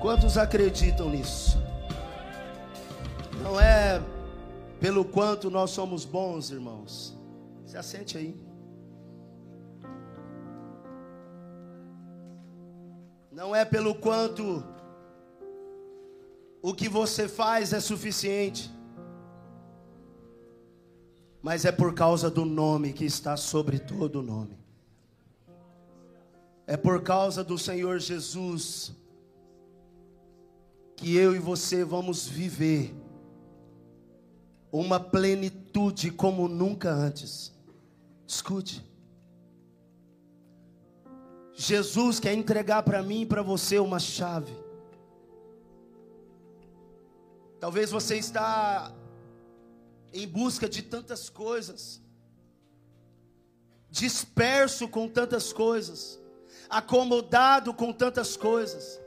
Quantos acreditam nisso? Não é pelo quanto nós somos bons, irmãos. Se assente aí. Não é pelo quanto o que você faz é suficiente, mas é por causa do nome que está sobre todo o nome. É por causa do Senhor Jesus que eu e você vamos viver uma plenitude como nunca antes. Escute. Jesus quer entregar para mim e para você uma chave. Talvez você está em busca de tantas coisas, disperso com tantas coisas, acomodado com tantas coisas.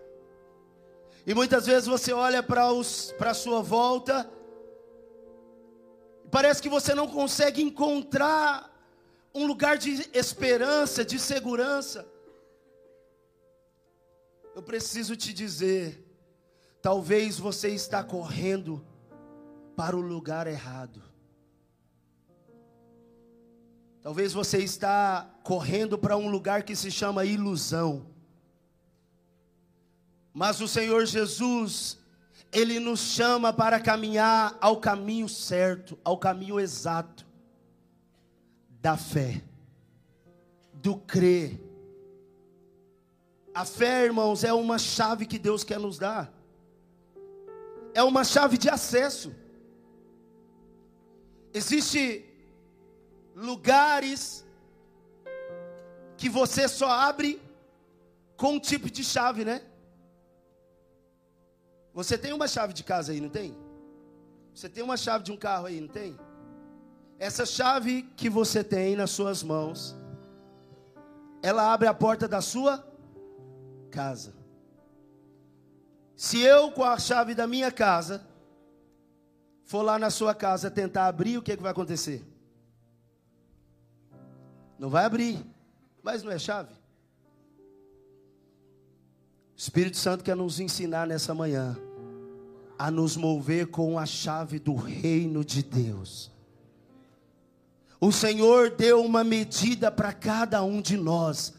E muitas vezes você olha para a sua volta, parece que você não consegue encontrar um lugar de esperança, de segurança. Eu preciso te dizer, talvez você está correndo para o lugar errado. Talvez você está correndo para um lugar que se chama ilusão. Mas o Senhor Jesus, ele nos chama para caminhar ao caminho certo, ao caminho exato da fé, do crer. A fé, irmãos, é uma chave que Deus quer nos dar. É uma chave de acesso. Existem lugares que você só abre com um tipo de chave, né? Você tem uma chave de casa aí, não tem? Você tem uma chave de um carro aí, não tem? Essa chave que você tem nas suas mãos, ela abre a porta da sua casa. Se eu, com a chave da minha casa, for lá na sua casa tentar abrir, o que, é que vai acontecer? Não vai abrir, mas não é chave. Espírito Santo quer nos ensinar nessa manhã a nos mover com a chave do reino de Deus. O Senhor deu uma medida para cada um de nós.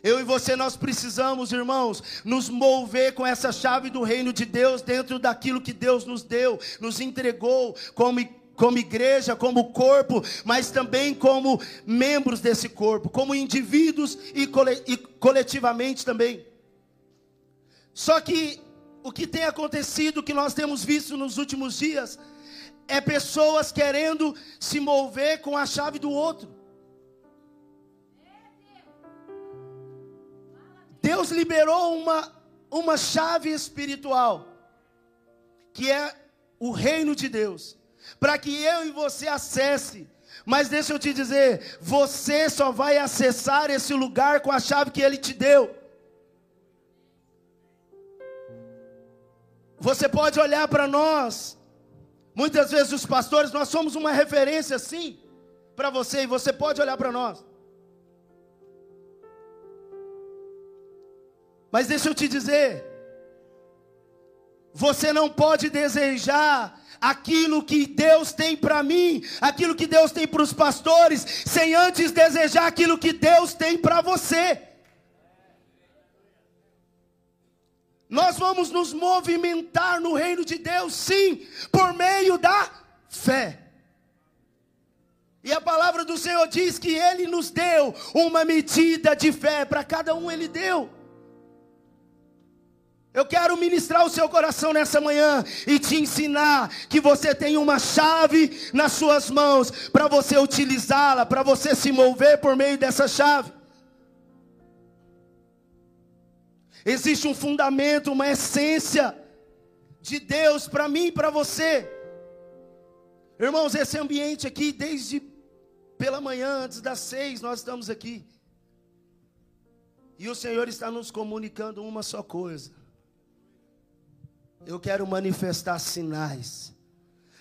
Eu e você, nós precisamos, irmãos, nos mover com essa chave do reino de Deus dentro daquilo que Deus nos deu, nos entregou como, como igreja, como corpo, mas também como membros desse corpo, como indivíduos e coletivamente também. Só que o que tem acontecido, que nós temos visto nos últimos dias, é pessoas querendo se mover com a chave do outro. Deus liberou uma, uma chave espiritual, que é o reino de Deus, para que eu e você acesse. Mas deixa eu te dizer, você só vai acessar esse lugar com a chave que Ele te deu. Você pode olhar para nós, muitas vezes os pastores, nós somos uma referência sim para você, e você pode olhar para nós. Mas deixa eu te dizer, você não pode desejar aquilo que Deus tem para mim, aquilo que Deus tem para os pastores, sem antes desejar aquilo que Deus tem para você. Nós vamos nos movimentar no reino de Deus, sim, por meio da fé. E a palavra do Senhor diz que Ele nos deu uma medida de fé, para cada um Ele deu. Eu quero ministrar o seu coração nessa manhã e te ensinar que você tem uma chave nas suas mãos para você utilizá-la, para você se mover por meio dessa chave. Existe um fundamento, uma essência de Deus para mim e para você. Irmãos, esse ambiente aqui, desde pela manhã, antes das seis, nós estamos aqui. E o Senhor está nos comunicando uma só coisa. Eu quero manifestar sinais.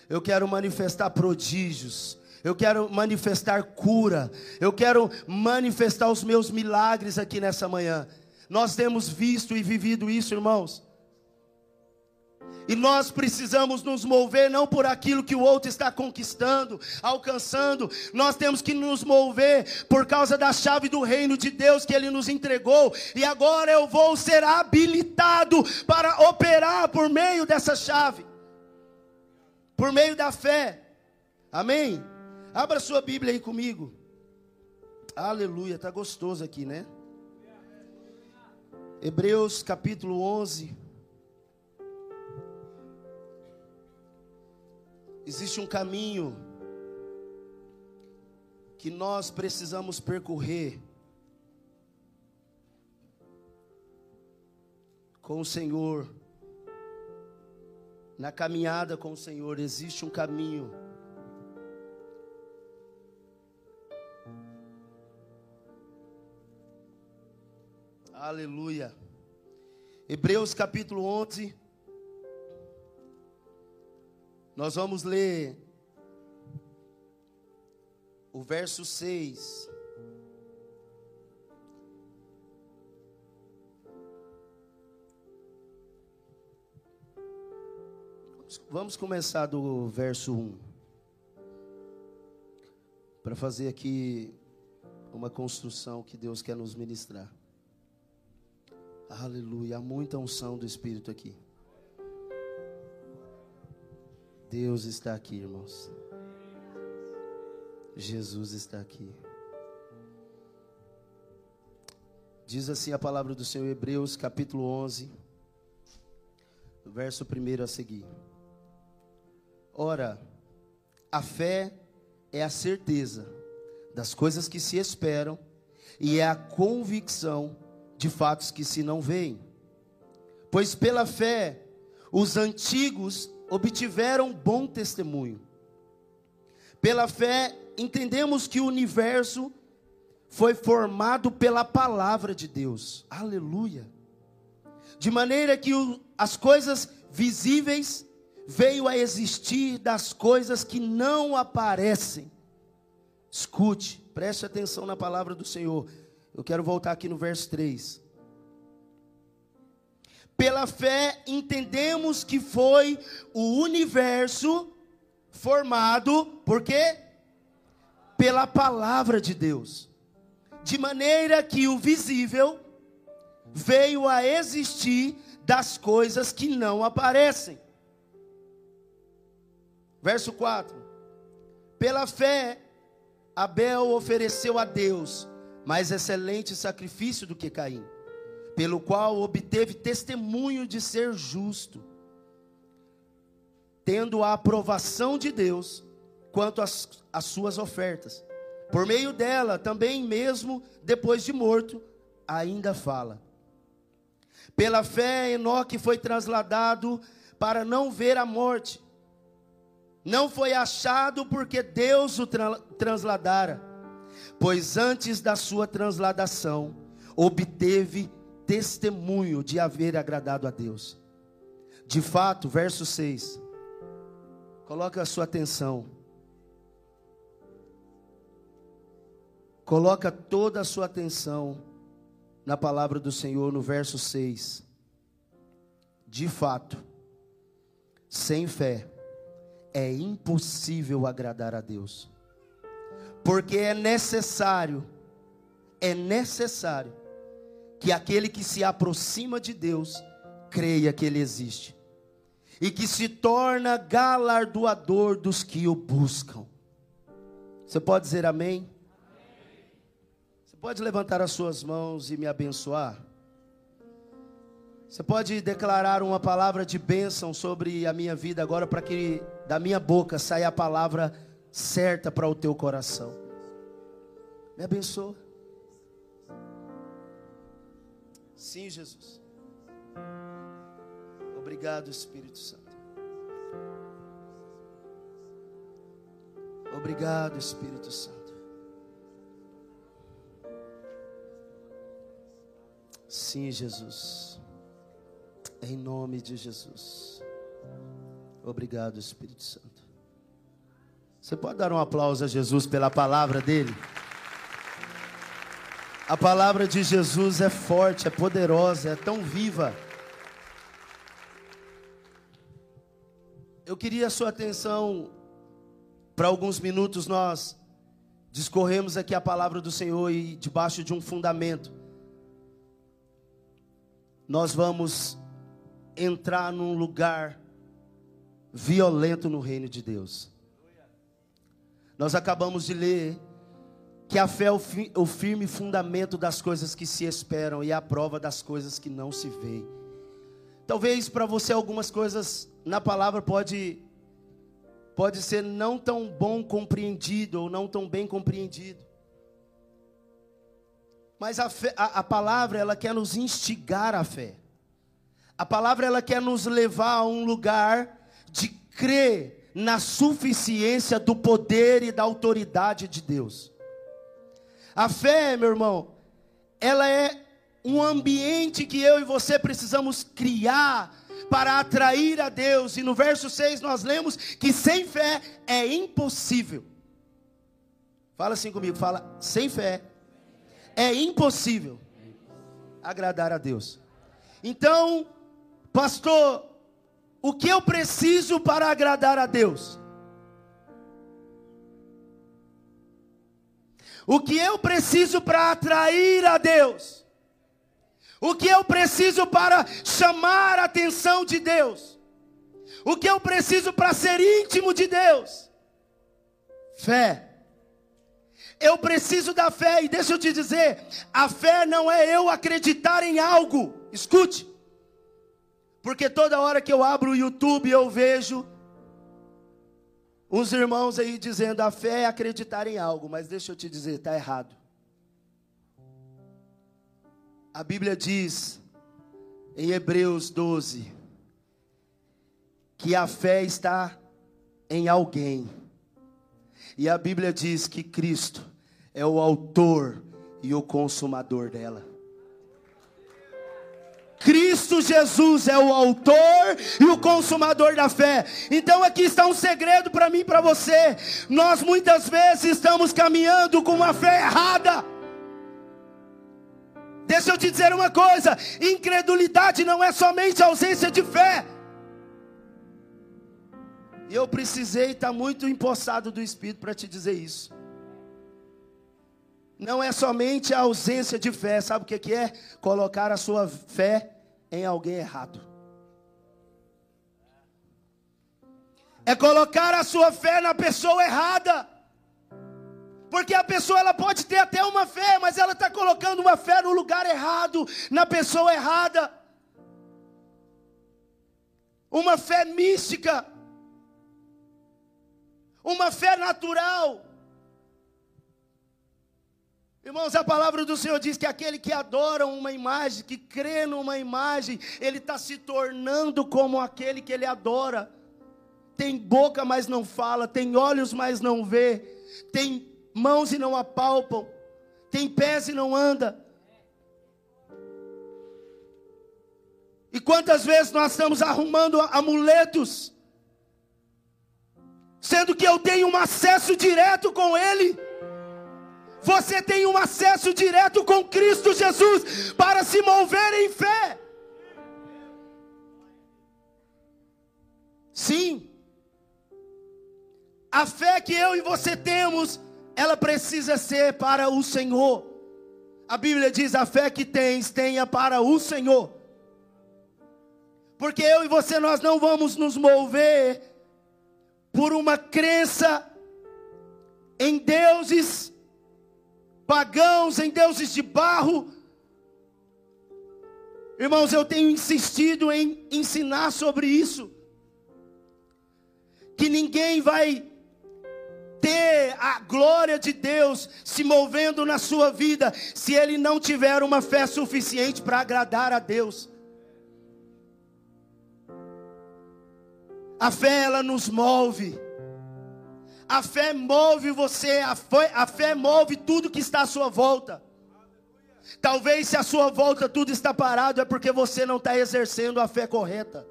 Eu quero manifestar prodígios. Eu quero manifestar cura. Eu quero manifestar os meus milagres aqui nessa manhã. Nós temos visto e vivido isso, irmãos. E nós precisamos nos mover não por aquilo que o outro está conquistando, alcançando. Nós temos que nos mover por causa da chave do reino de Deus que ele nos entregou. E agora eu vou ser habilitado para operar por meio dessa chave. Por meio da fé. Amém? Abra sua Bíblia aí comigo. Aleluia, tá gostoso aqui, né? Hebreus capítulo 11. Existe um caminho que nós precisamos percorrer com o Senhor. Na caminhada com o Senhor existe um caminho. Aleluia. Hebreus capítulo 11. Nós vamos ler o verso 6. Vamos começar do verso 1. Para fazer aqui uma construção que Deus quer nos ministrar. Aleluia, há muita unção do Espírito aqui. Deus está aqui, irmãos. Jesus está aqui. Diz assim a palavra do Senhor, Hebreus capítulo 11, verso 1 a seguir. Ora, a fé é a certeza das coisas que se esperam e é a convicção de fatos que se não veem. Pois pela fé os antigos obtiveram bom testemunho. Pela fé, entendemos que o universo foi formado pela palavra de Deus. Aleluia. De maneira que o, as coisas visíveis veio a existir das coisas que não aparecem. Escute, preste atenção na palavra do Senhor. Eu quero voltar aqui no verso 3. Pela fé entendemos que foi o universo formado por quê? Pela palavra de Deus. De maneira que o visível veio a existir das coisas que não aparecem. Verso 4. Pela fé Abel ofereceu a Deus mais excelente sacrifício do que Caim pelo qual obteve testemunho de ser justo, tendo a aprovação de Deus quanto às, às suas ofertas. Por meio dela, também mesmo depois de morto, ainda fala. Pela fé, Enoque foi trasladado para não ver a morte. Não foi achado porque Deus o tra transladara, pois antes da sua transladação obteve testemunho de haver agradado a Deus. De fato, verso 6. Coloca a sua atenção. Coloca toda a sua atenção na palavra do Senhor no verso 6. De fato, sem fé é impossível agradar a Deus. Porque é necessário, é necessário que aquele que se aproxima de Deus creia que Ele existe e que se torna galardoador dos que o buscam. Você pode dizer amém? Você pode levantar as suas mãos e me abençoar? Você pode declarar uma palavra de bênção sobre a minha vida agora, para que da minha boca saia a palavra certa para o teu coração. Me abençoa. Sim, Jesus. Obrigado, Espírito Santo. Obrigado, Espírito Santo. Sim, Jesus. Em nome de Jesus. Obrigado, Espírito Santo. Você pode dar um aplauso a Jesus pela palavra dele? A palavra de Jesus é forte, é poderosa, é tão viva. Eu queria a sua atenção para alguns minutos nós discorremos aqui a palavra do Senhor e debaixo de um fundamento nós vamos entrar num lugar violento no reino de Deus. Nós acabamos de ler que a fé é o firme fundamento das coisas que se esperam e a prova das coisas que não se veem. Talvez para você algumas coisas na palavra pode pode ser não tão bom compreendido ou não tão bem compreendido. Mas a, fé, a, a palavra ela quer nos instigar à fé. A palavra ela quer nos levar a um lugar de crer na suficiência do poder e da autoridade de Deus. A fé, meu irmão, ela é um ambiente que eu e você precisamos criar para atrair a Deus. E no verso 6 nós lemos que sem fé é impossível. Fala assim comigo, fala, sem fé é impossível agradar a Deus. Então, pastor, o que eu preciso para agradar a Deus? O que eu preciso para atrair a Deus? O que eu preciso para chamar a atenção de Deus? O que eu preciso para ser íntimo de Deus? Fé. Eu preciso da fé, e deixa eu te dizer: a fé não é eu acreditar em algo, escute, porque toda hora que eu abro o YouTube eu vejo Uns irmãos aí dizendo a fé é acreditar em algo, mas deixa eu te dizer, está errado. A Bíblia diz em Hebreus 12 que a fé está em alguém. E a Bíblia diz que Cristo é o autor e o consumador dela. Cristo Jesus é o autor e o consumador da fé. Então aqui está um segredo para mim e para você. Nós muitas vezes estamos caminhando com uma fé errada. Deixa eu te dizer uma coisa: incredulidade não é somente ausência de fé. E eu precisei estar muito empossado do Espírito para te dizer isso. Não é somente a ausência de fé, sabe o que é? Colocar a sua fé em alguém errado. É colocar a sua fé na pessoa errada. Porque a pessoa ela pode ter até uma fé, mas ela está colocando uma fé no lugar errado, na pessoa errada. Uma fé mística, uma fé natural. Irmãos, a palavra do Senhor diz que aquele que adora uma imagem, que crê numa imagem, ele está se tornando como aquele que ele adora. Tem boca, mas não fala, tem olhos, mas não vê, tem mãos e não apalpam, tem pés e não anda. E quantas vezes nós estamos arrumando amuletos, sendo que eu tenho um acesso direto com Ele. Você tem um acesso direto com Cristo Jesus para se mover em fé. Sim. A fé que eu e você temos, ela precisa ser para o Senhor. A Bíblia diz: a fé que tens, tenha para o Senhor. Porque eu e você nós não vamos nos mover por uma crença em deuses pagãos, em deuses de barro. Irmãos, eu tenho insistido em ensinar sobre isso. Que ninguém vai ter a glória de Deus se movendo na sua vida se ele não tiver uma fé suficiente para agradar a Deus. A fé ela nos move. A fé move você, a fé, a fé move tudo que está à sua volta. Talvez se à sua volta tudo está parado, é porque você não está exercendo a fé correta.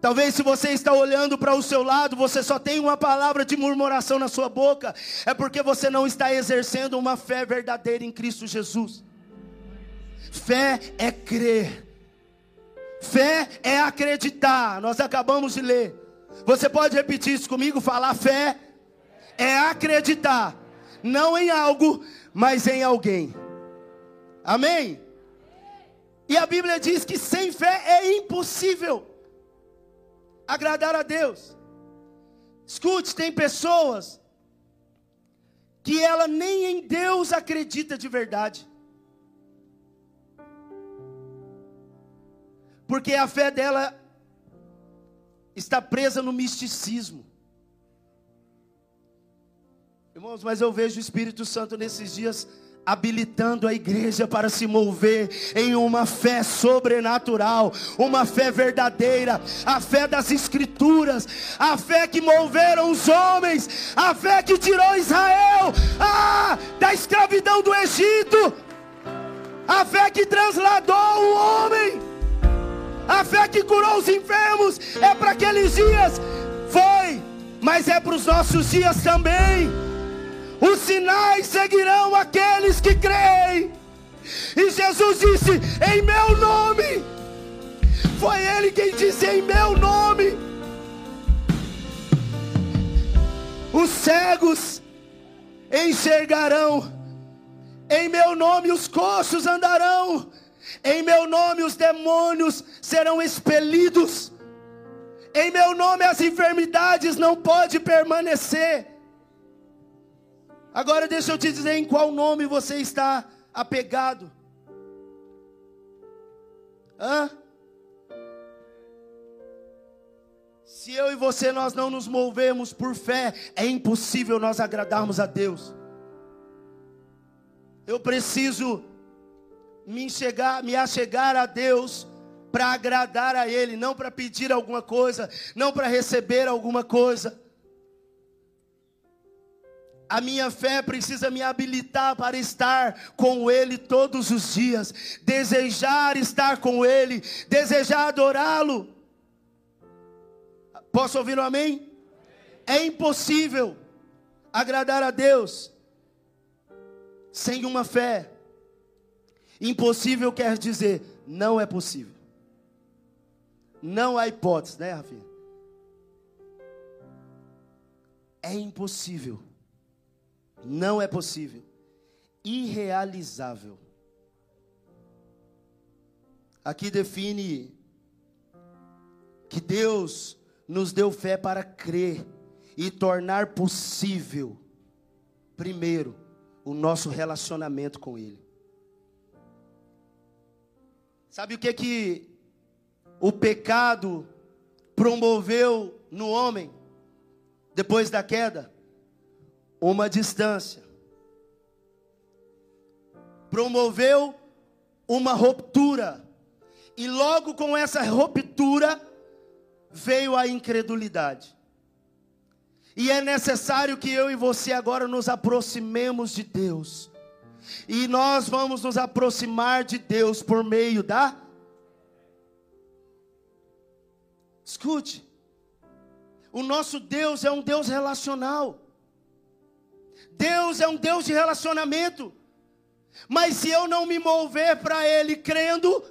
Talvez se você está olhando para o seu lado, você só tem uma palavra de murmuração na sua boca, é porque você não está exercendo uma fé verdadeira em Cristo Jesus. Fé é crer. Fé é acreditar. Nós acabamos de ler. Você pode repetir isso comigo? Falar fé é acreditar, não em algo, mas em alguém. Amém? E a Bíblia diz que sem fé é impossível agradar a Deus. Escute, tem pessoas que ela nem em Deus acredita de verdade. Porque a fé dela está presa no misticismo. Irmãos, mas eu vejo o Espírito Santo nesses dias habilitando a igreja para se mover em uma fé sobrenatural, uma fé verdadeira, a fé das Escrituras, a fé que moveram os homens, a fé que tirou Israel ah, da escravidão do Egito, a fé que transladou o homem, a fé que curou os enfermos, é para aqueles dias, foi, mas é para os nossos dias também. Os sinais seguirão aqueles que creem. E Jesus disse: Em meu nome. Foi Ele quem disse: Em meu nome. Os cegos enxergarão. Em meu nome os coxos andarão. Em meu nome os demônios serão expelidos. Em meu nome as enfermidades não podem permanecer. Agora deixa eu te dizer em qual nome você está apegado. Hã? Se eu e você nós não nos movemos por fé, é impossível nós agradarmos a Deus. Eu preciso me enxergar, me achegar a Deus para agradar a Ele, não para pedir alguma coisa, não para receber alguma coisa. A minha fé precisa me habilitar para estar com Ele todos os dias, desejar estar com Ele, desejar adorá-lo. Posso ouvir um amém? É impossível agradar a Deus sem uma fé. Impossível quer dizer não é possível. Não há hipótese, né, Rafinha? É impossível não é possível. Irrealizável. Aqui define que Deus nos deu fé para crer e tornar possível, primeiro, o nosso relacionamento com Ele. Sabe o que que o pecado promoveu no homem depois da queda? uma distância. Promoveu uma ruptura. E logo com essa ruptura veio a incredulidade. E é necessário que eu e você agora nos aproximemos de Deus. E nós vamos nos aproximar de Deus por meio da. Escute. O nosso Deus é um Deus relacional. Deus é um Deus de relacionamento. Mas se eu não me mover para Ele crendo,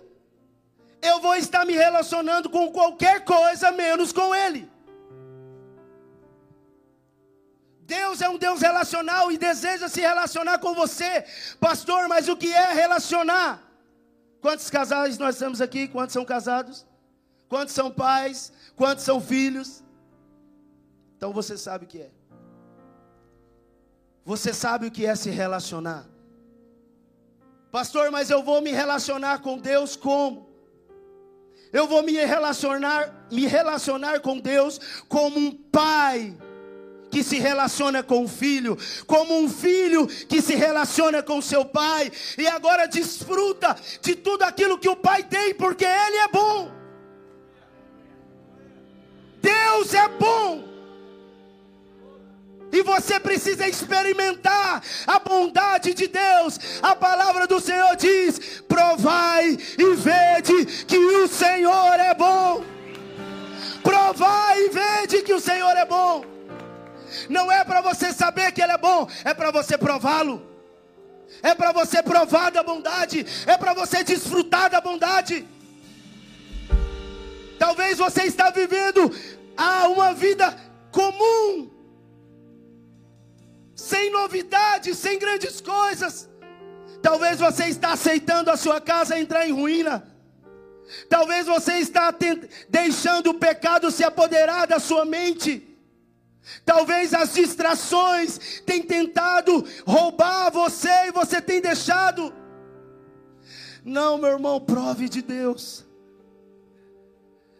eu vou estar me relacionando com qualquer coisa menos com Ele. Deus é um Deus relacional e deseja se relacionar com você, pastor. Mas o que é relacionar? Quantos casais nós temos aqui? Quantos são casados? Quantos são pais? Quantos são filhos? Então você sabe o que é. Você sabe o que é se relacionar? Pastor, mas eu vou me relacionar com Deus como? Eu vou me relacionar, me relacionar com Deus como um pai que se relaciona com o filho, como um filho que se relaciona com seu pai e agora desfruta de tudo aquilo que o pai tem, porque ele é bom. Deus é bom. E você precisa experimentar a bondade de Deus. A palavra do Senhor diz: provai e vede que o Senhor é bom. provar e vede que o Senhor é bom. Não é para você saber que Ele é bom, é para você prová-lo. É para você provar da bondade, é para você desfrutar da bondade. Talvez você está vivendo ah, uma vida comum, sem novidades, sem grandes coisas. Talvez você está aceitando a sua casa entrar em ruína. Talvez você está deixando o pecado se apoderar da sua mente. Talvez as distrações tenham tentado roubar você e você tem deixado. Não, meu irmão, prove de Deus.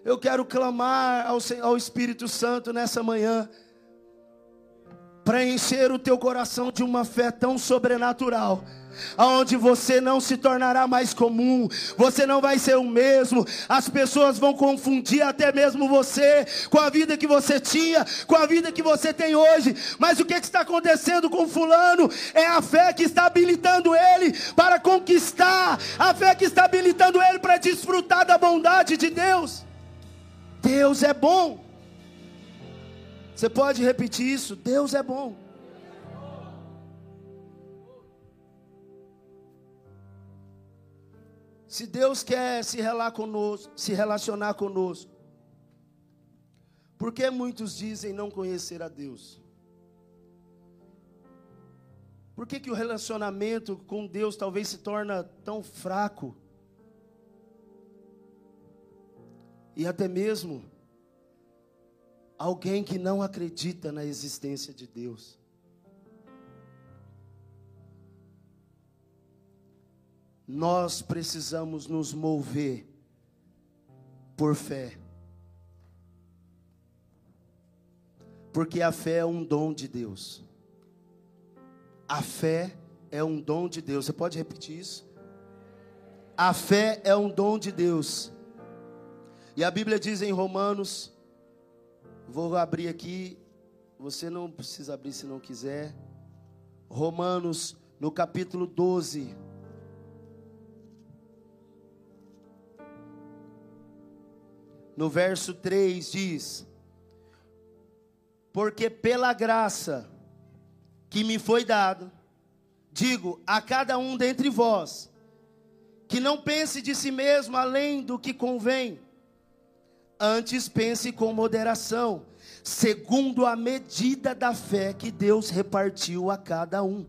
Eu quero clamar ao, ao Espírito Santo nessa manhã para encher o teu coração de uma fé tão sobrenatural aonde você não se tornará mais comum, você não vai ser o mesmo, as pessoas vão confundir até mesmo você com a vida que você tinha, com a vida que você tem hoje. Mas o que, que está acontecendo com fulano? É a fé que está habilitando ele para conquistar, a fé que está habilitando ele para desfrutar da bondade de Deus. Deus é bom. Você pode repetir isso? Deus é bom. Se Deus quer se, conosco, se relacionar conosco, por que muitos dizem não conhecer a Deus? Por que, que o relacionamento com Deus talvez se torna tão fraco? E até mesmo alguém que não acredita na existência de Deus. Nós precisamos nos mover por fé. Porque a fé é um dom de Deus. A fé é um dom de Deus. Você pode repetir isso? A fé é um dom de Deus. E a Bíblia diz em Romanos, vou abrir aqui, você não precisa abrir se não quiser. Romanos, no capítulo 12. No verso 3 diz: Porque pela graça que me foi dado, digo a cada um dentre vós, que não pense de si mesmo além do que convém, antes pense com moderação, segundo a medida da fé que Deus repartiu a cada um.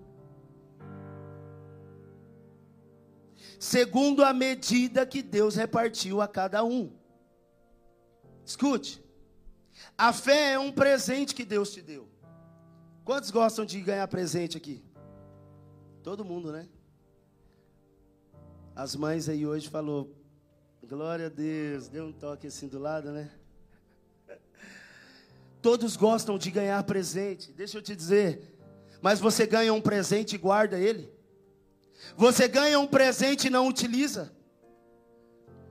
Segundo a medida que Deus repartiu a cada um. Escute. A fé é um presente que Deus te deu. Quantos gostam de ganhar presente aqui? Todo mundo, né? As mães aí hoje falou, glória a Deus, deu um toque assim do lado, né? Todos gostam de ganhar presente. Deixa eu te dizer, mas você ganha um presente e guarda ele? Você ganha um presente e não utiliza?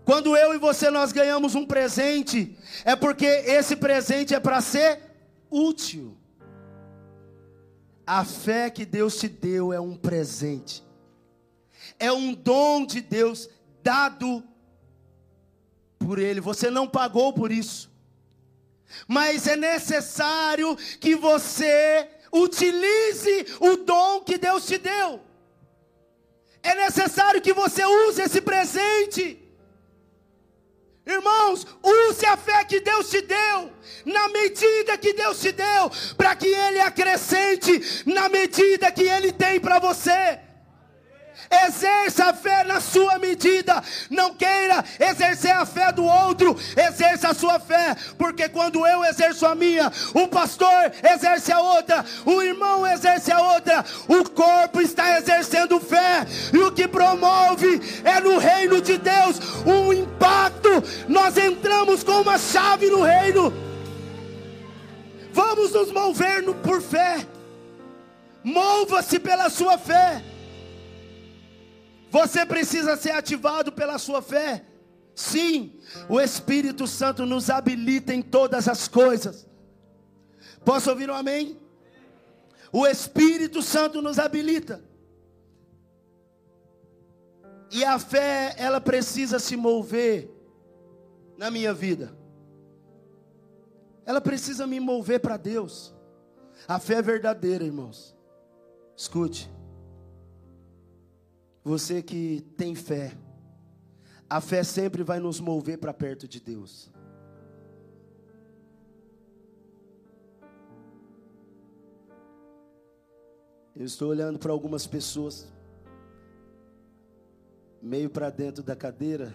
Quando eu e você nós ganhamos um presente, é porque esse presente é para ser útil. A fé que Deus te deu é um presente. É um dom de Deus dado por ele. Você não pagou por isso. Mas é necessário que você utilize o dom que Deus te deu. É necessário que você use esse presente. Irmãos, use a fé que Deus te deu, na medida que Deus te deu, para que Ele acrescente na medida que Ele tem para você. Exerça a fé na sua medida. Não queira exercer a fé do outro. Exerça a sua fé. Porque quando eu exerço a minha, o pastor exerce a outra, o irmão exerce a outra, o corpo está exercendo fé. E o que promove é no reino de Deus um impacto. Nós entramos com uma chave no reino. Vamos nos mover por fé. Mova-se pela sua fé. Você precisa ser ativado pela sua fé. Sim, o Espírito Santo nos habilita em todas as coisas. Posso ouvir um amém? O Espírito Santo nos habilita. E a fé, ela precisa se mover na minha vida. ela precisa me mover para Deus. A fé é verdadeira, irmãos. Escute. Você que tem fé, a fé sempre vai nos mover para perto de Deus. Eu estou olhando para algumas pessoas, meio para dentro da cadeira,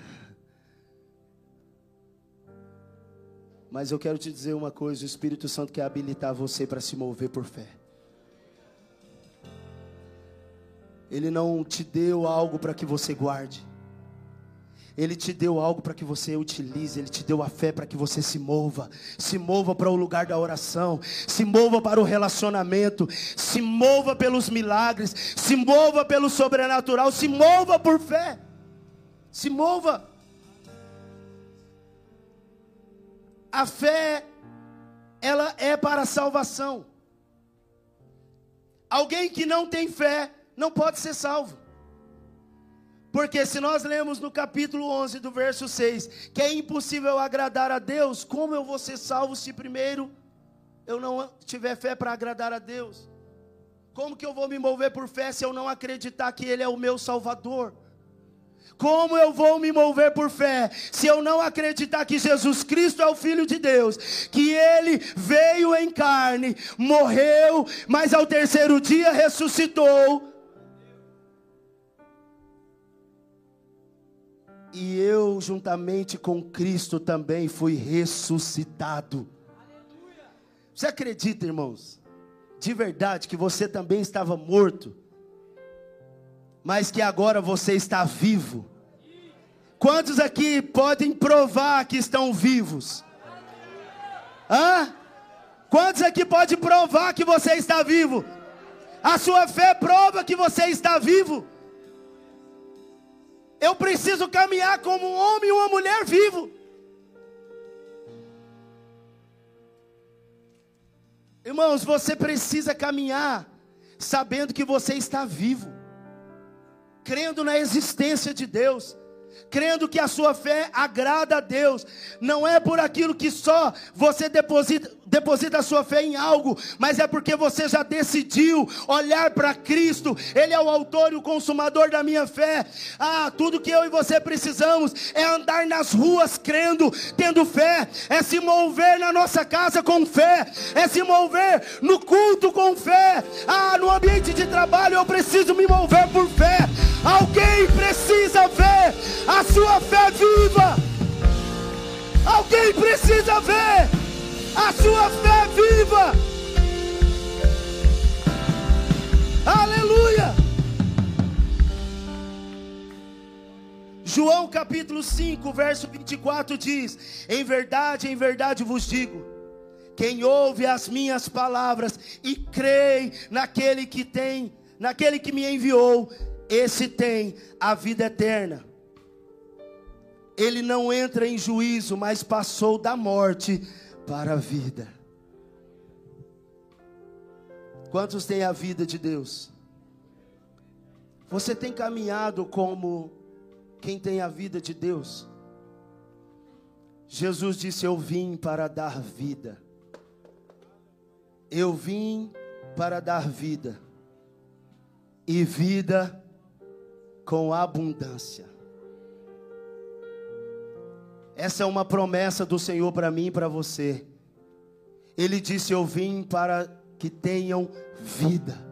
mas eu quero te dizer uma coisa: o Espírito Santo quer habilitar você para se mover por fé. Ele não te deu algo para que você guarde. Ele te deu algo para que você utilize, Ele te deu a fé para que você se mova, se mova para o lugar da oração, se mova para o relacionamento, se mova pelos milagres, se mova pelo sobrenatural, se mova por fé, se mova. A fé, ela é para a salvação. Alguém que não tem fé, não pode ser salvo. Porque se nós lemos no capítulo 11 do verso 6, que é impossível agradar a Deus, como eu vou ser salvo se primeiro eu não tiver fé para agradar a Deus? Como que eu vou me mover por fé se eu não acreditar que Ele é o meu Salvador? Como eu vou me mover por fé se eu não acreditar que Jesus Cristo é o Filho de Deus, que Ele veio em carne, morreu, mas ao terceiro dia ressuscitou? E eu, juntamente com Cristo, também fui ressuscitado. Você acredita, irmãos, de verdade, que você também estava morto, mas que agora você está vivo? Quantos aqui podem provar que estão vivos? Hã? Quantos aqui podem provar que você está vivo? A sua fé prova que você está vivo. Eu preciso caminhar como um homem e uma mulher vivo. Irmãos, você precisa caminhar sabendo que você está vivo, crendo na existência de Deus crendo que a sua fé agrada a Deus, não é por aquilo que só você deposita, deposita a sua fé em algo, mas é porque você já decidiu olhar para Cristo, Ele é o autor e o consumador da minha fé. Ah, tudo que eu e você precisamos é andar nas ruas crendo, tendo fé, é se mover na nossa casa com fé, é se mover no culto com fé. Ah, no ambiente de trabalho eu preciso me mover por fé. Alguém precisa ver a sua fé viva. Alguém precisa ver a sua fé viva. Aleluia. João capítulo 5, verso 24 diz: Em verdade, em verdade vos digo, quem ouve as minhas palavras e crê naquele que tem, naquele que me enviou, esse tem a vida eterna ele não entra em juízo, mas passou da morte para a vida. Quantos têm a vida de Deus? Você tem caminhado como quem tem a vida de Deus? Jesus disse: Eu vim para dar vida. Eu vim para dar vida, e vida com abundância. Essa é uma promessa do Senhor para mim e para você. Ele disse: Eu vim para que tenham vida.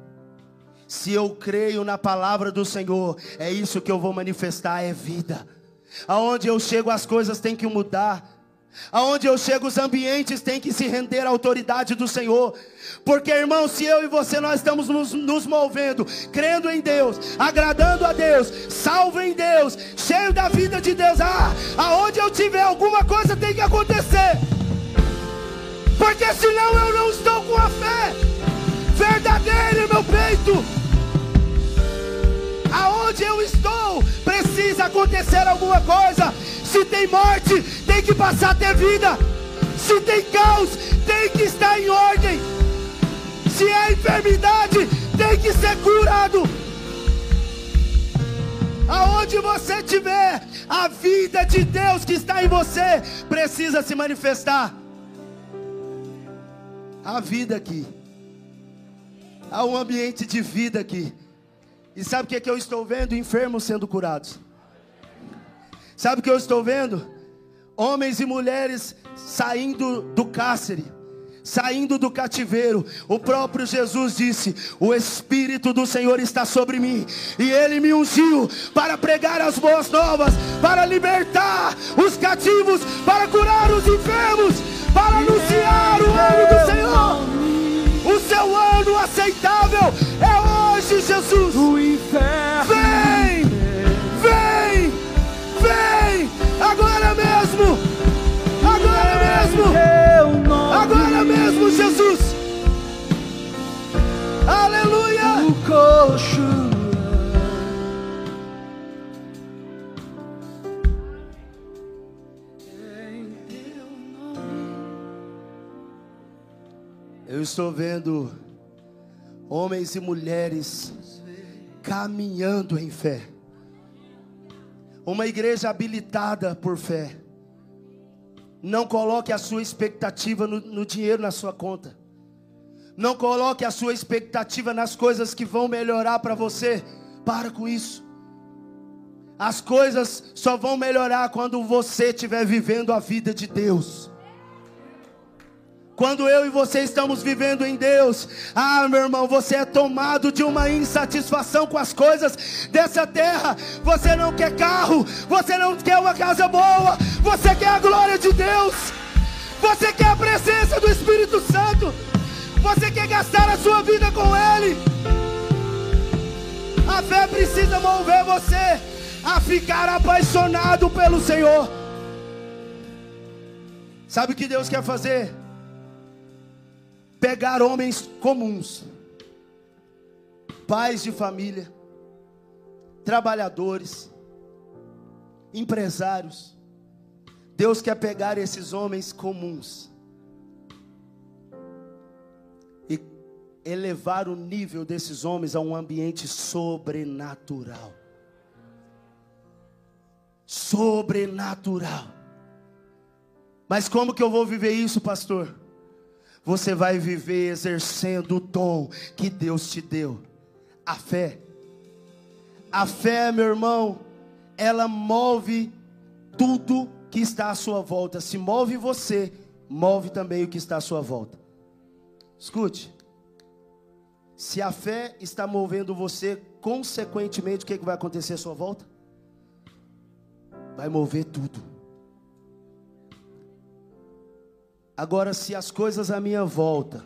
Se eu creio na palavra do Senhor, é isso que eu vou manifestar: é vida. Aonde eu chego, as coisas têm que mudar. Aonde eu chego, os ambientes têm que se render à autoridade do Senhor. Porque, irmão, se eu e você nós estamos nos, nos, movendo, crendo em Deus, agradando a Deus, salvo em Deus, cheio da vida de Deus, ah, aonde eu tiver alguma coisa tem que acontecer. Porque senão eu não estou com a fé verdadeira em meu peito. Aonde eu estou, precisa acontecer alguma coisa. Se tem morte, passar a ter vida. Se tem caos, tem que estar em ordem. Se é enfermidade, tem que ser curado. Aonde você estiver, a vida de Deus que está em você precisa se manifestar. Há vida aqui. Há um ambiente de vida aqui. E sabe o que, é que eu estou vendo? Enfermos sendo curados. Sabe o que eu estou vendo? Homens e mulheres saindo do cárcere saindo do cativeiro, o próprio Jesus disse: O Espírito do Senhor está sobre mim, e Ele me ungiu para pregar as boas novas, para libertar os cativos, para curar os enfermos, para anunciar o ano do Senhor. O seu ano aceitável é hoje, Jesus. O inferno vem, vem, Jesus. Aleluia. O coxo. Eu estou vendo homens e mulheres caminhando em fé. Uma igreja habilitada por fé. Não coloque a sua expectativa no, no dinheiro na sua conta. Não coloque a sua expectativa nas coisas que vão melhorar para você. Para com isso. As coisas só vão melhorar quando você estiver vivendo a vida de Deus. Quando eu e você estamos vivendo em Deus, ah, meu irmão, você é tomado de uma insatisfação com as coisas dessa terra. Você não quer carro, você não quer uma casa boa, você quer a glória de Deus, você quer a presença do Espírito Santo, você quer gastar a sua vida com Ele. A fé precisa mover você a ficar apaixonado pelo Senhor. Sabe o que Deus quer fazer? Pegar homens comuns, pais de família, trabalhadores, empresários. Deus quer pegar esses homens comuns e elevar o nível desses homens a um ambiente sobrenatural. Sobrenatural. Mas como que eu vou viver isso, pastor? Você vai viver exercendo o dom que Deus te deu a fé. A fé, meu irmão, ela move tudo que está à sua volta. Se move você, move também o que está à sua volta. Escute. Se a fé está movendo você, consequentemente, o que, que vai acontecer à sua volta? Vai mover tudo. Agora, se as coisas à minha volta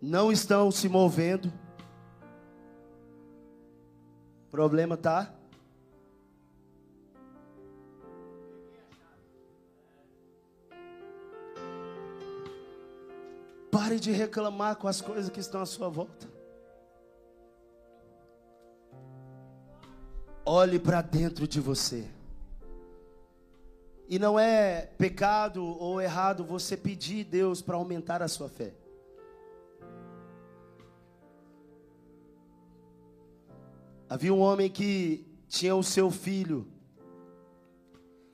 não estão se movendo, problema está Pare de reclamar com as coisas que estão à sua volta. Olhe para dentro de você. E não é pecado ou errado você pedir Deus para aumentar a sua fé. Havia um homem que tinha o seu filho,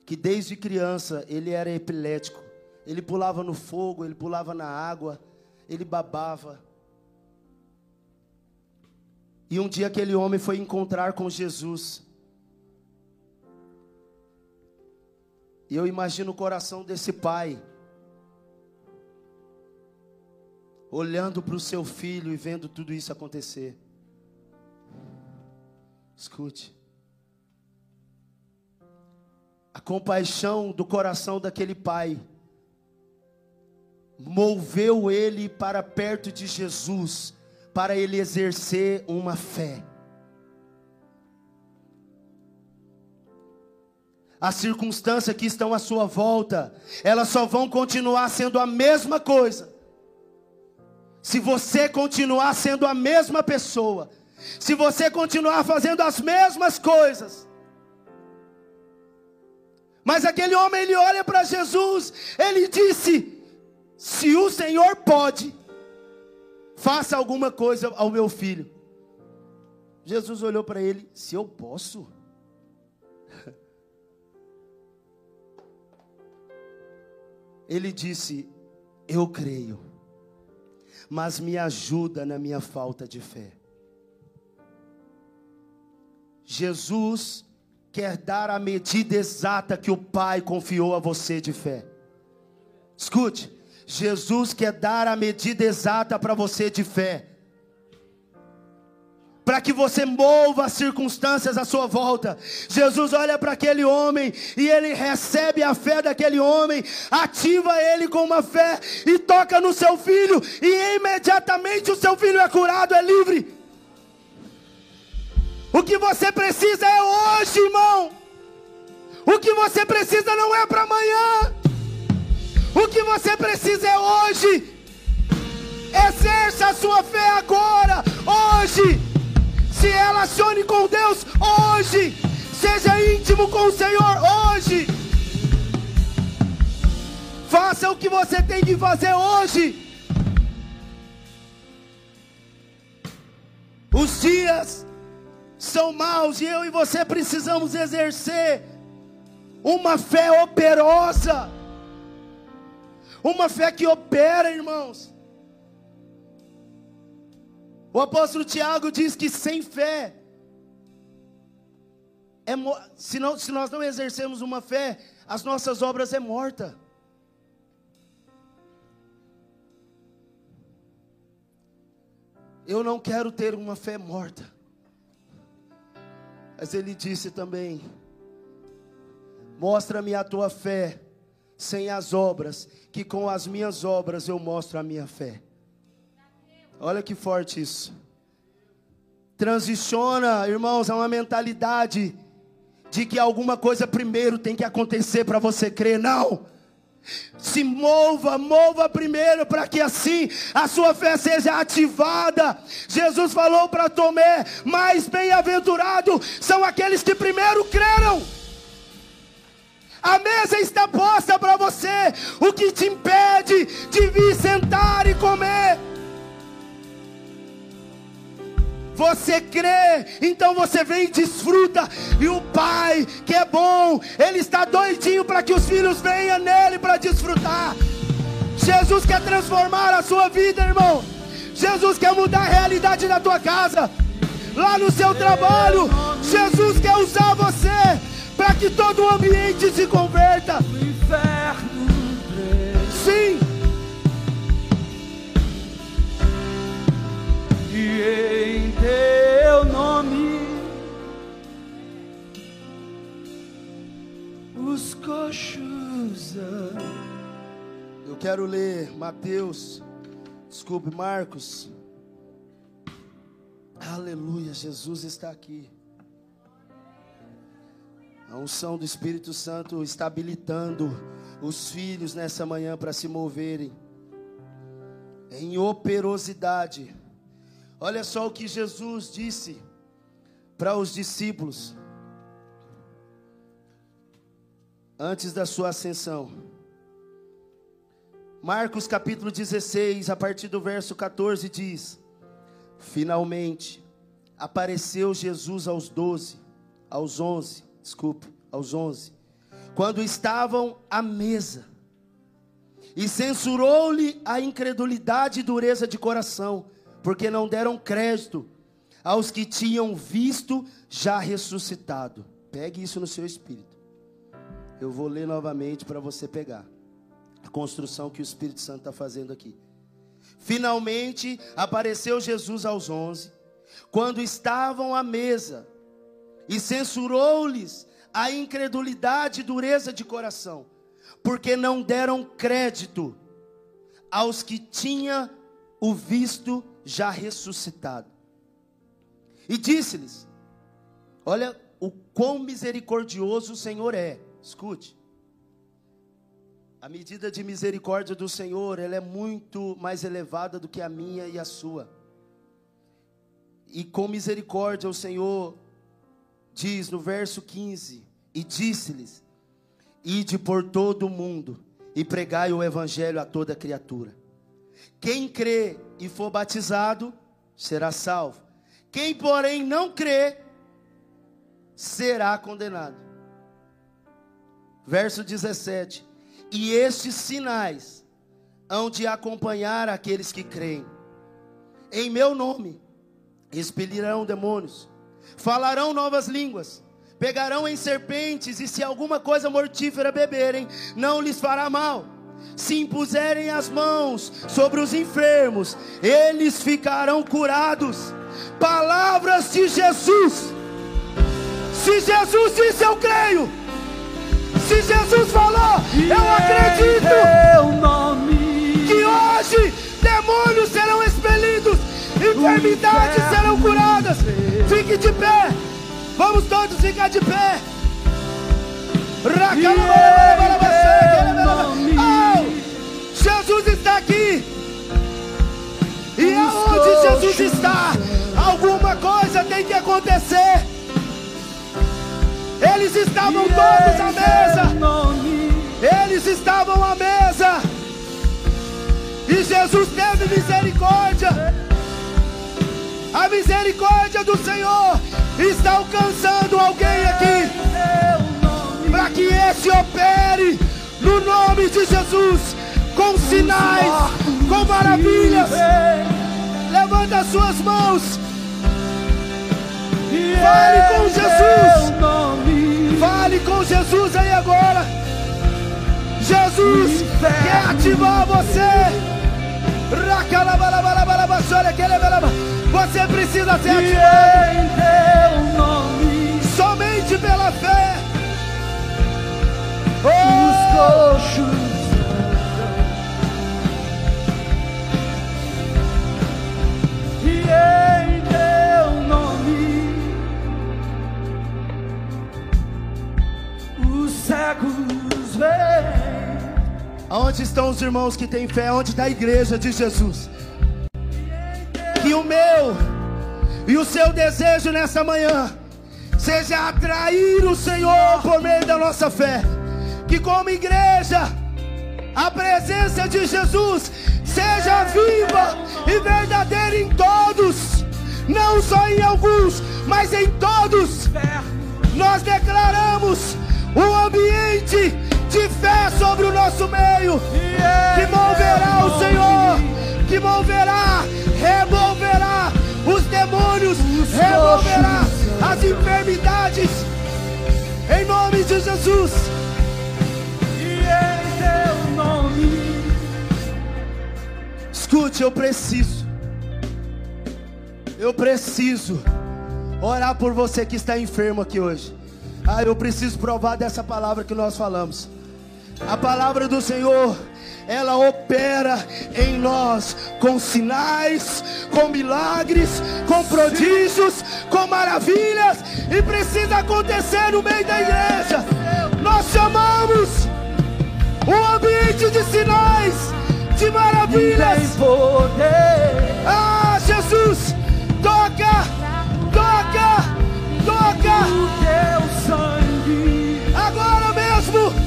que desde criança ele era epilético. Ele pulava no fogo, ele pulava na água, ele babava. E um dia aquele homem foi encontrar com Jesus. E eu imagino o coração desse pai, olhando para o seu filho e vendo tudo isso acontecer. Escute. A compaixão do coração daquele pai moveu ele para perto de Jesus, para ele exercer uma fé. As circunstâncias que estão à sua volta, elas só vão continuar sendo a mesma coisa. Se você continuar sendo a mesma pessoa, se você continuar fazendo as mesmas coisas. Mas aquele homem ele olha para Jesus, ele disse: Se o Senhor pode, faça alguma coisa ao meu filho. Jesus olhou para ele: Se eu posso. Ele disse: eu creio, mas me ajuda na minha falta de fé. Jesus quer dar a medida exata que o Pai confiou a você de fé. Escute, Jesus quer dar a medida exata para você de fé para que você mova as circunstâncias à sua volta. Jesus olha para aquele homem e ele recebe a fé daquele homem, ativa ele com uma fé e toca no seu filho, e imediatamente o seu filho é curado, é livre. O que você precisa é hoje, irmão. O que você precisa não é para amanhã. O que você precisa é hoje. Exerça a sua fé agora, hoje. Se relacione com Deus hoje. Seja íntimo com o Senhor hoje. Faça o que você tem que fazer hoje. Os dias são maus e eu e você precisamos exercer uma fé operosa. Uma fé que opera, irmãos. O apóstolo Tiago diz que sem fé, é, se, não, se nós não exercemos uma fé, as nossas obras é morta. Eu não quero ter uma fé morta. Mas ele disse também: Mostra-me a tua fé sem as obras, que com as minhas obras eu mostro a minha fé. Olha que forte isso. Transiciona, irmãos, a uma mentalidade de que alguma coisa primeiro tem que acontecer para você crer. Não. Se mova, mova primeiro para que assim a sua fé seja ativada. Jesus falou para Tomé: mais bem-aventurado são aqueles que primeiro creram. A mesa está posta para você. O que te impede de vir sentar e comer? Você crê, então você vem e desfruta. E o Pai, que é bom, Ele está doidinho para que os filhos venham nele para desfrutar. Jesus quer transformar a sua vida, irmão. Jesus quer mudar a realidade da tua casa, lá no seu trabalho. Jesus quer usar você para que todo o ambiente se converta. Sim. E teu nome os coxos. Eu quero ler Mateus, desculpe, Marcos. Aleluia, Jesus está aqui. A unção do Espírito Santo está habilitando os filhos nessa manhã para se moverem em operosidade Olha só o que Jesus disse para os discípulos antes da sua ascensão. Marcos capítulo 16, a partir do verso 14 diz: Finalmente apareceu Jesus aos doze, aos onze, desculpe, aos onze, quando estavam à mesa, e censurou-lhe a incredulidade e dureza de coração porque não deram crédito aos que tinham visto já ressuscitado. Pegue isso no seu espírito. Eu vou ler novamente para você pegar a construção que o Espírito Santo está fazendo aqui. Finalmente apareceu Jesus aos onze, quando estavam à mesa, e censurou-lhes a incredulidade e dureza de coração, porque não deram crédito aos que tinha o visto já ressuscitado. E disse-lhes: Olha o quão misericordioso o Senhor é. Escute. A medida de misericórdia do Senhor, ela é muito mais elevada do que a minha e a sua. E com misericórdia o Senhor diz no verso 15: E disse-lhes: Ide por todo o mundo e pregai o evangelho a toda criatura. Quem crê e for batizado será salvo. Quem, porém, não crê será condenado. Verso 17: E estes sinais hão de acompanhar aqueles que creem. Em meu nome expelirão demônios, falarão novas línguas, pegarão em serpentes, e se alguma coisa mortífera beberem, não lhes fará mal. Se impuserem as mãos sobre os enfermos, eles ficarão curados. Palavras de Jesus. Se Jesus disse, eu creio. Se Jesus falou, eu acredito. Que hoje demônios serão expelidos, enfermidades serão curadas. Fique de pé. Vamos todos ficar de pé. Jesus está, alguma coisa tem que acontecer. Eles estavam todos à mesa. Eles estavam à mesa. E Jesus teve misericórdia. A misericórdia do Senhor está alcançando alguém aqui. Para que esse opere no nome de Jesus. Com sinais, com maravilhas. Levanta as suas mãos. Fale com Jesus. Fale com Jesus aí agora. Jesus quer ativar você. Você precisa ser ativado. Somente pela fé. Os coxos. Aonde estão os irmãos que têm fé? Onde está a igreja de Jesus? Que o meu e o seu desejo nessa manhã seja atrair o Senhor por meio da nossa fé. Que como igreja, a presença de Jesus seja viva e verdadeira em todos, não só em alguns, mas em todos. Nós declaramos um ambiente de fé sobre o nosso meio, que moverá o Senhor, que moverá, removerá os demônios, removerá as enfermidades, em nome de Jesus. E em teu nome Escute, eu preciso, eu preciso orar por você que está enfermo aqui hoje. Ah, eu preciso provar dessa palavra que nós falamos. A palavra do Senhor, ela opera em nós com sinais, com milagres, com prodígios, com maravilhas, e precisa acontecer no meio da igreja. Nós chamamos um ambiente de sinais, de maravilhas. Ah, Jesus, toca, toca, toca, O teu sangue agora mesmo,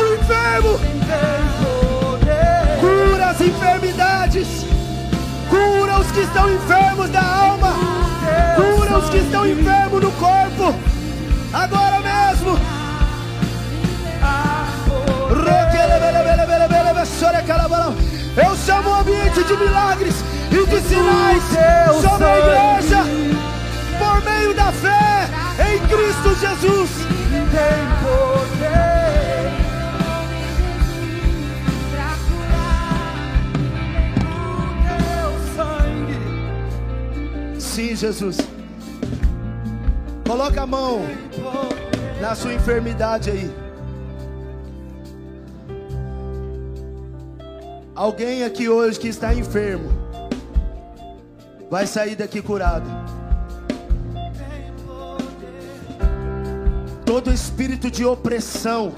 o enfermo, cura as enfermidades, cura os que estão enfermos da alma, cura os que estão enfermos no corpo, agora mesmo. Eu chamo o ambiente de milagres e de sinais sobre a igreja por meio da fé em Cristo Jesus. Tem poder. Jesus. Coloca a mão na sua enfermidade aí. Alguém aqui hoje que está enfermo vai sair daqui curado. Todo espírito de opressão,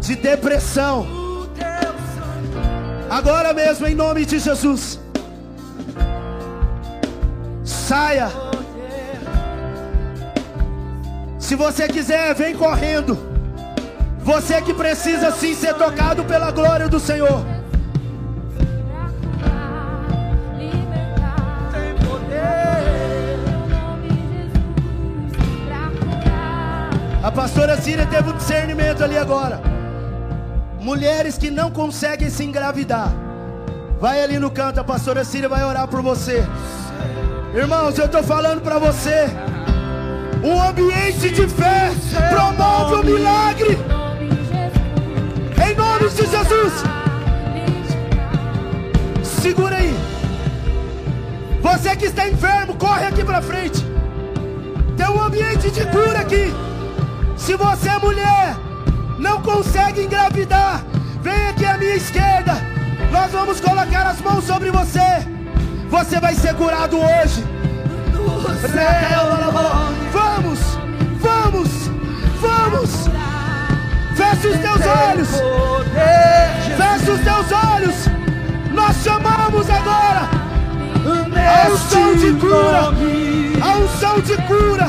de depressão, agora mesmo em nome de Jesus. Saia. Se você quiser, vem correndo. Você que precisa sim ser tocado pela glória do Senhor. A pastora Síria teve um discernimento ali agora. Mulheres que não conseguem se engravidar. Vai ali no canto, a pastora Cília vai orar por você. Irmãos, eu estou falando para você. Um ambiente de fé promove o milagre. Em nome de Jesus. Segura aí. Você que está enfermo, corre aqui para frente. Tem um ambiente de cura aqui. Se você é mulher, não consegue engravidar, vem aqui à minha esquerda. Nós vamos colocar as mãos sobre você. Você vai ser curado hoje. Vamos, vamos, vamos. Feche os teus olhos. Feche os teus olhos. Nós chamamos agora a unção de cura. A unção de cura.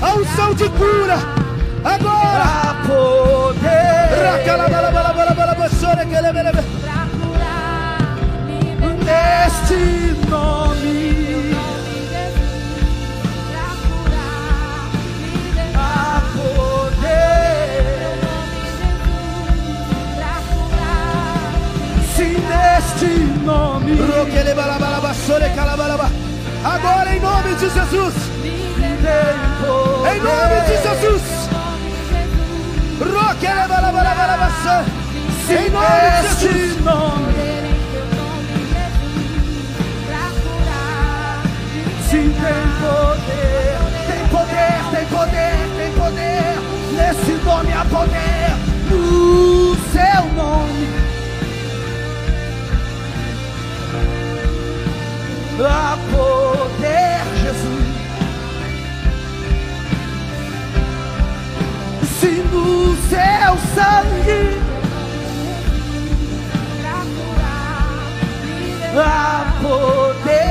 A unção de cura. Agora. Neste nome há poder. Sim, neste nome Agora em nome de Jesus. Em nome de Jesus. Em nome de Jesus. Tem poder, tem poder, tem poder, tem poder. Nesse nome há poder, no seu nome. Há poder, Jesus. Sim, no seu sangue há poder.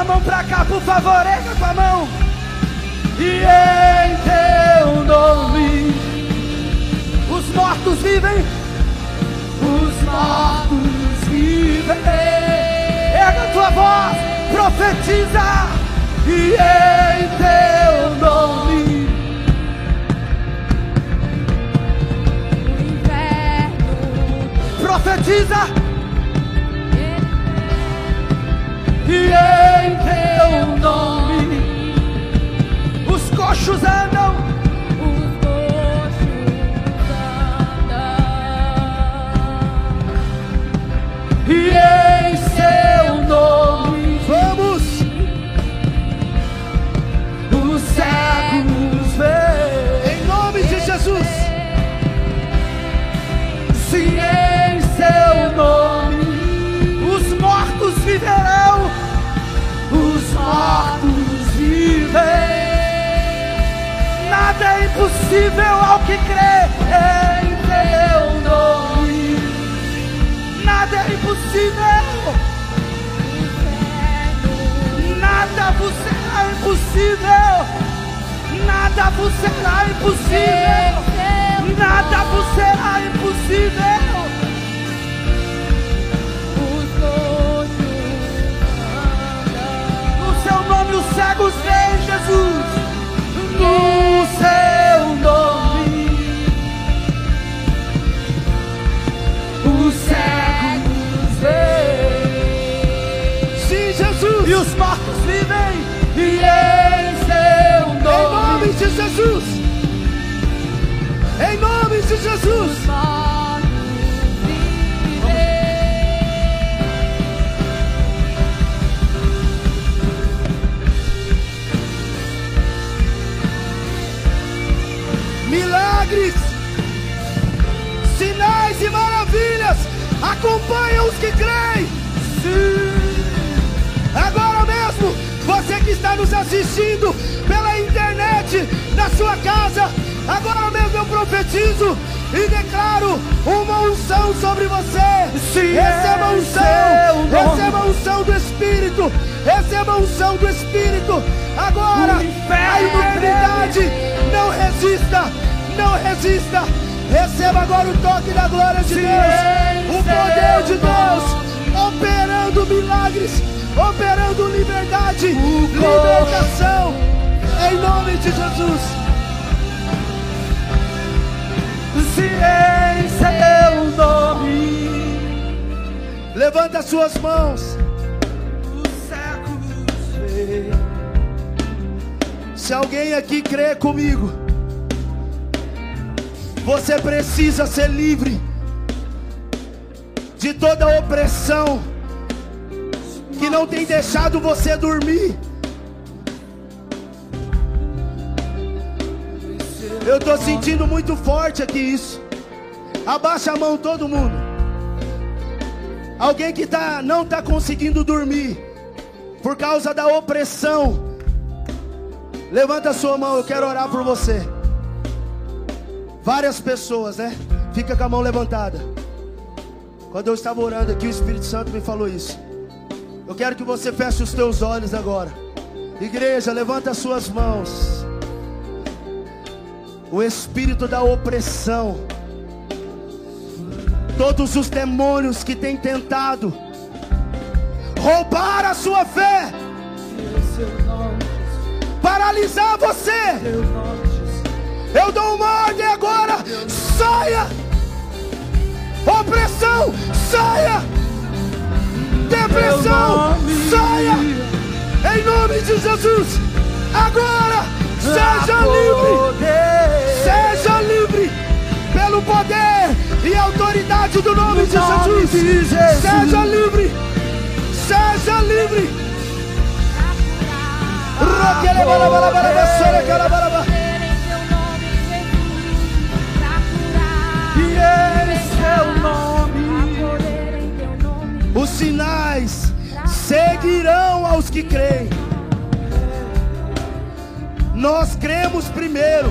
A mão pra cá, por favor, erga a tua mão. E em teu nome os mortos vivem. Os mortos vivem. Erga a tua voz, profetiza. E em teu nome profetiza. E em teu nome os coxos andam. E em seu Nada é impossível ao que crê em teu nome. impossível. Nada vos será impossível. Nada vos será impossível. Nada vos será impossível. No seu nome os cegos veem, Jesus. E os mortos vivem. E em seu Em nome nome. de Jesus. Em nome de Jesus. Milagres, sinais e maravilhas acompanham os que creem. Está nos assistindo pela internet, na sua casa, agora mesmo eu profetizo e declaro uma unção sobre você. Sim, receba a é unção, receba a unção do Espírito, receba a unção do Espírito. Agora, a iniquidade, não resista, não resista. Receba agora o toque da glória de Deus, é o poder de Deus operando milagres, operando liberdade, libertação, em nome de Jesus. Se em seu nome. Levanta suas mãos. Se alguém aqui crê comigo, você precisa ser livre de toda opressão que não tem deixado você dormir. Eu estou sentindo muito forte aqui isso. Abaixa a mão todo mundo. Alguém que tá, não está conseguindo dormir por causa da opressão. Levanta a sua mão, eu quero orar por você. Várias pessoas, né? Fica com a mão levantada. Quando eu estava orando aqui, o Espírito Santo me falou isso. Eu quero que você feche os teus olhos agora. Igreja, levanta as suas mãos. O espírito da opressão, todos os demônios que têm tentado roubar a sua fé, paralisar você. Eu dou uma ordem agora. Saia! Opressão, saia! Depressão, saia! Em nome de Jesus! Agora! Seja livre! Seja livre! Pelo poder e autoridade do nome No de Jesus! Seja livre! Seja livre! Roquele. E seu nome. Os sinais seguirão aos que creem. Nós cremos primeiro.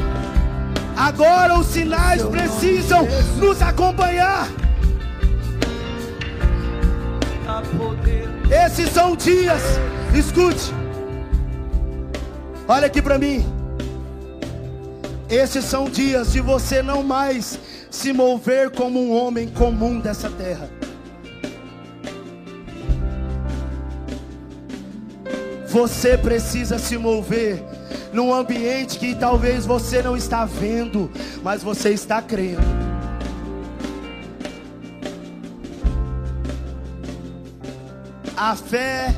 Agora os sinais precisam nos acompanhar. Esses são dias. Escute. Olha aqui para mim. Esses são dias de você não mais se mover como um homem comum dessa terra. Você precisa se mover num ambiente que talvez você não está vendo, mas você está crendo. A fé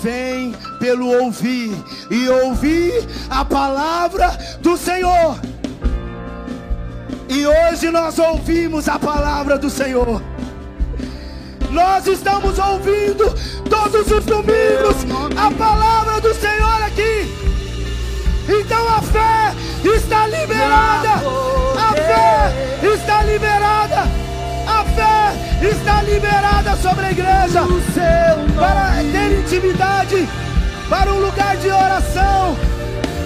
vem pelo ouvir e ouvir a palavra do Senhor. E hoje nós ouvimos a palavra do Senhor. Nós estamos ouvindo todos os domingos a palavra do Senhor aqui. Então a fé está liberada. A fé está liberada. A fé está liberada sobre a igreja para ter intimidade, para um lugar de oração,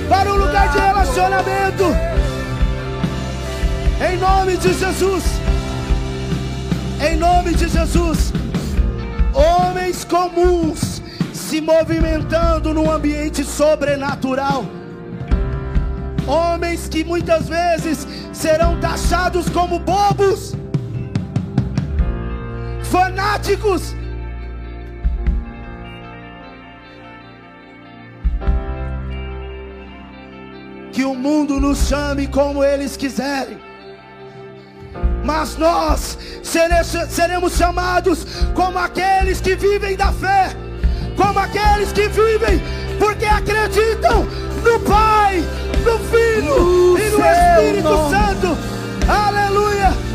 para um lugar de relacionamento. Em nome de Jesus. Em nome de Jesus. Homens comuns se movimentando num ambiente sobrenatural. Homens que muitas vezes serão taxados como bobos, fanáticos. Que o mundo nos chame como eles quiserem mas nós seremos chamados como aqueles que vivem da fé, como aqueles que vivem porque acreditam no Pai, no Filho no e no Espírito nome. Santo. Aleluia!